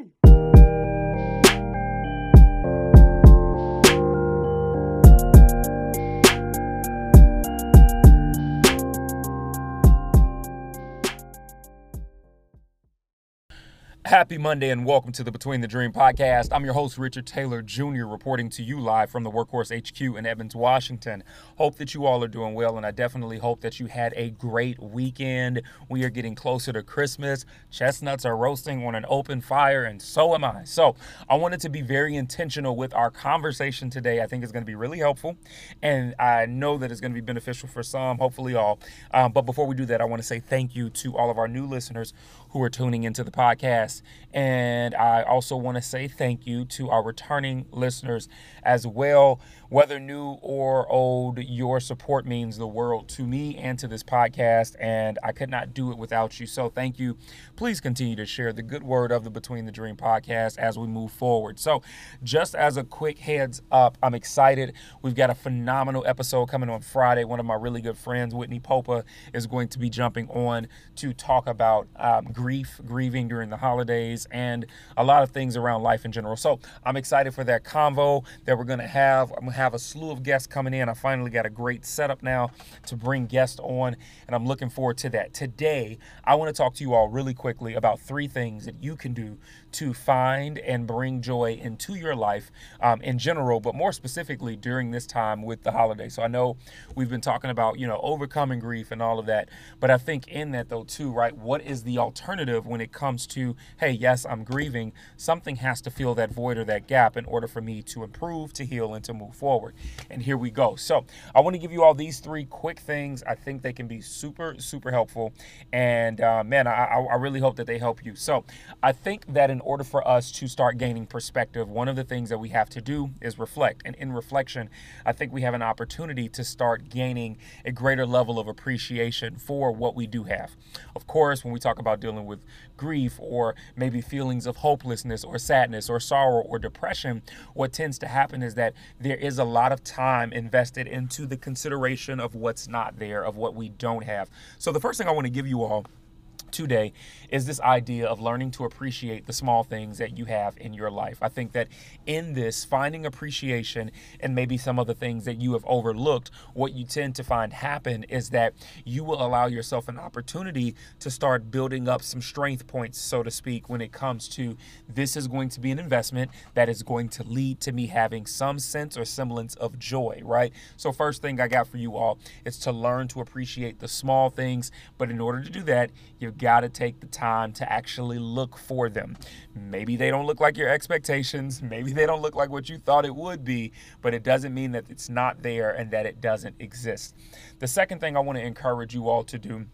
soon. Happy Monday and welcome to the Between the Dream podcast. I'm your host, Richard Taylor Jr., reporting to you live from the Workhorse HQ in Evans, Washington. Hope that you all are doing well, and I definitely hope that you had a great weekend. We are getting closer to Christmas. Chestnuts are roasting on an open fire, and so am I. So, I wanted to be very intentional with our conversation today. I think it's going to be really helpful, and I know that it's going to be beneficial for some, hopefully all. Um, but before we do that, I want to say thank you to all of our new listeners who are tuning into the podcast. And I also want to say thank you to our returning listeners as well. Whether new or old, your support means the world to me and to this podcast, and I could not do it without you. So thank you. Please continue to share the good word of the Between the Dream podcast as we move forward. So, just as a quick heads up, I'm excited. We've got a phenomenal episode coming on Friday. One of my really good friends, Whitney Popa, is going to be jumping on to talk about um, grief, grieving during the holidays, and a lot of things around life in general. So, I'm excited for that convo that we're to have. I'm to have a slew of guests coming in. I finally got a great setup now to bring guests on, and I'm looking forward to that. Today, I want to talk to you all really quickly about three things that you can do to find and bring joy into your life um, in general, but more specifically during this time with the holiday. So I know we've been talking about, you know, overcoming grief and all of that, but I think in that though, too, right, what is the alternative when it comes to, hey, yes, I'm grieving, something has to fill that void or that gap in order for me to improve, to heal, and to move forward. And here we go. So I want to give you all these three quick things. I think they can be super, super helpful. And uh, man, I, I really hope that they help you. So I think that in order for us to start gaining perspective, one of the things that we have to do is reflect. And in reflection, I think we have an opportunity to start gaining a greater level of appreciation for what we do have. Of course, when we talk about dealing with grief or maybe feelings of hopelessness or sadness or sorrow or depression, what tends to happen is that there is a lot of time invested into the consideration of what's not there, of what we don't have. So, the first thing I want to give you all today is this idea of learning to appreciate the small things that you have in your life. I think that in this, finding appreciation and maybe some of the things that you have overlooked, what you tend to find happen is that you will allow yourself an opportunity to start building up some strength points, so to speak, when it comes to this is going to be an investment that is going to lead to me having some sense or semblance of joy, right? So, first thing I got for you all is to learn to appreciate the small things, but in order to do that, you've got to take the time to actually look for them. Maybe they don't look like your expectations, maybe they don't look like what you thought it would be, but it doesn't mean that it's not there and that it doesn't exist. The second thing I want to encourage you all to do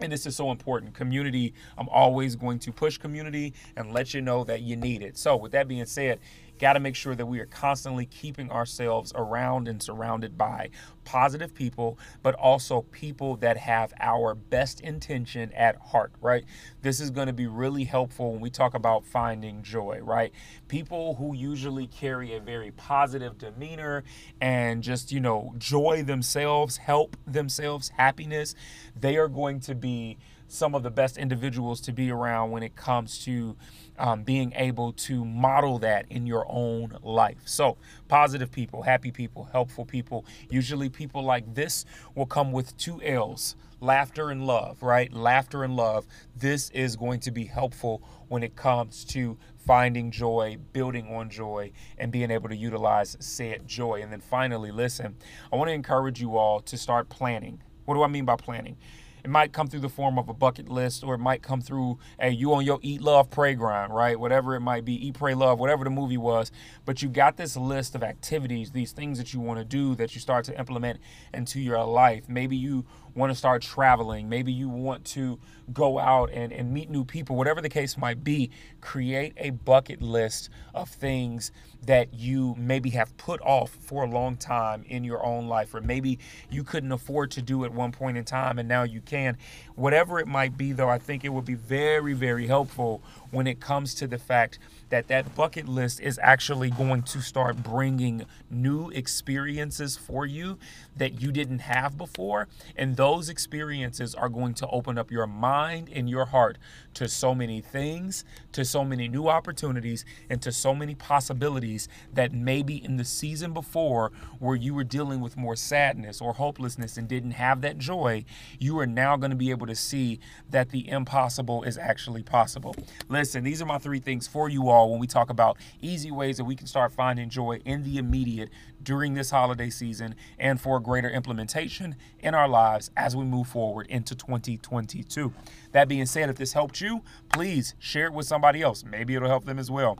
and this is so important community i'm always going to push community and let you know that you need it so with that being said got to make sure that we are constantly keeping ourselves around and surrounded by positive people, but also people that have our best intention at heart, right? This is going to be really helpful when we talk about finding joy, right? People who usually carry a very positive demeanor and just, you know, joy themselves, help themselves, happiness, they are going to be some of the best individuals to be around when it comes to um, being able to model that in your own life. So, positive people, happy people, helpful people. Usually, people like this will come with two L's laughter and love, right? Laughter and love. This is going to be helpful when it comes to finding joy, building on joy, and being able to utilize said joy. And then finally, listen, I want to encourage you all to start planning. What do I mean by planning? It might come through the form of a bucket list, or it might come through, hey, you on your eat, love, pray grind, right? Whatever it might be, eat, pray, love, whatever the movie was. But you got this list of activities, these things that you want to do that you start to implement into your life. Maybe you want to start traveling. Maybe you want to go out and, and meet new people, whatever the case might be. Create a bucket list of things that you maybe have put off for a long time in your own life, or maybe you couldn't afford to do at one point in time and now you can. Whatever it might be, though, I think it would be very, very helpful when it comes to the fact that that bucket list is actually going to start bringing new experiences for you that you didn't have before and those experiences are going to open up your mind and your heart to so many things, to so many new opportunities, and to so many possibilities that maybe in the season before, where you were dealing with more sadness or hopelessness and didn't have that joy, you are now going to be able to see that the impossible is actually possible. Listen, these are my three things for you all when we talk about easy ways that we can start finding joy in the immediate during this holiday season and for greater implementation in our lives as we move forward into 2022. That being said, if this helped you, please share it with somebody else. Maybe it'll help them as well.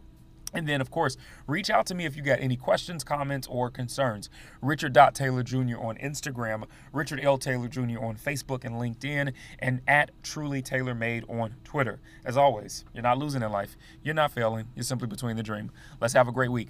And then, of course, reach out to me if you got any questions, comments, or concerns. Richard Taylor Jr. on Instagram, Richard L. Taylor Jr. on Facebook and LinkedIn, and at Truly Taylor Made on Twitter. As always, you're not losing in life. You're not failing. You're simply between the dream. Let's have a great week.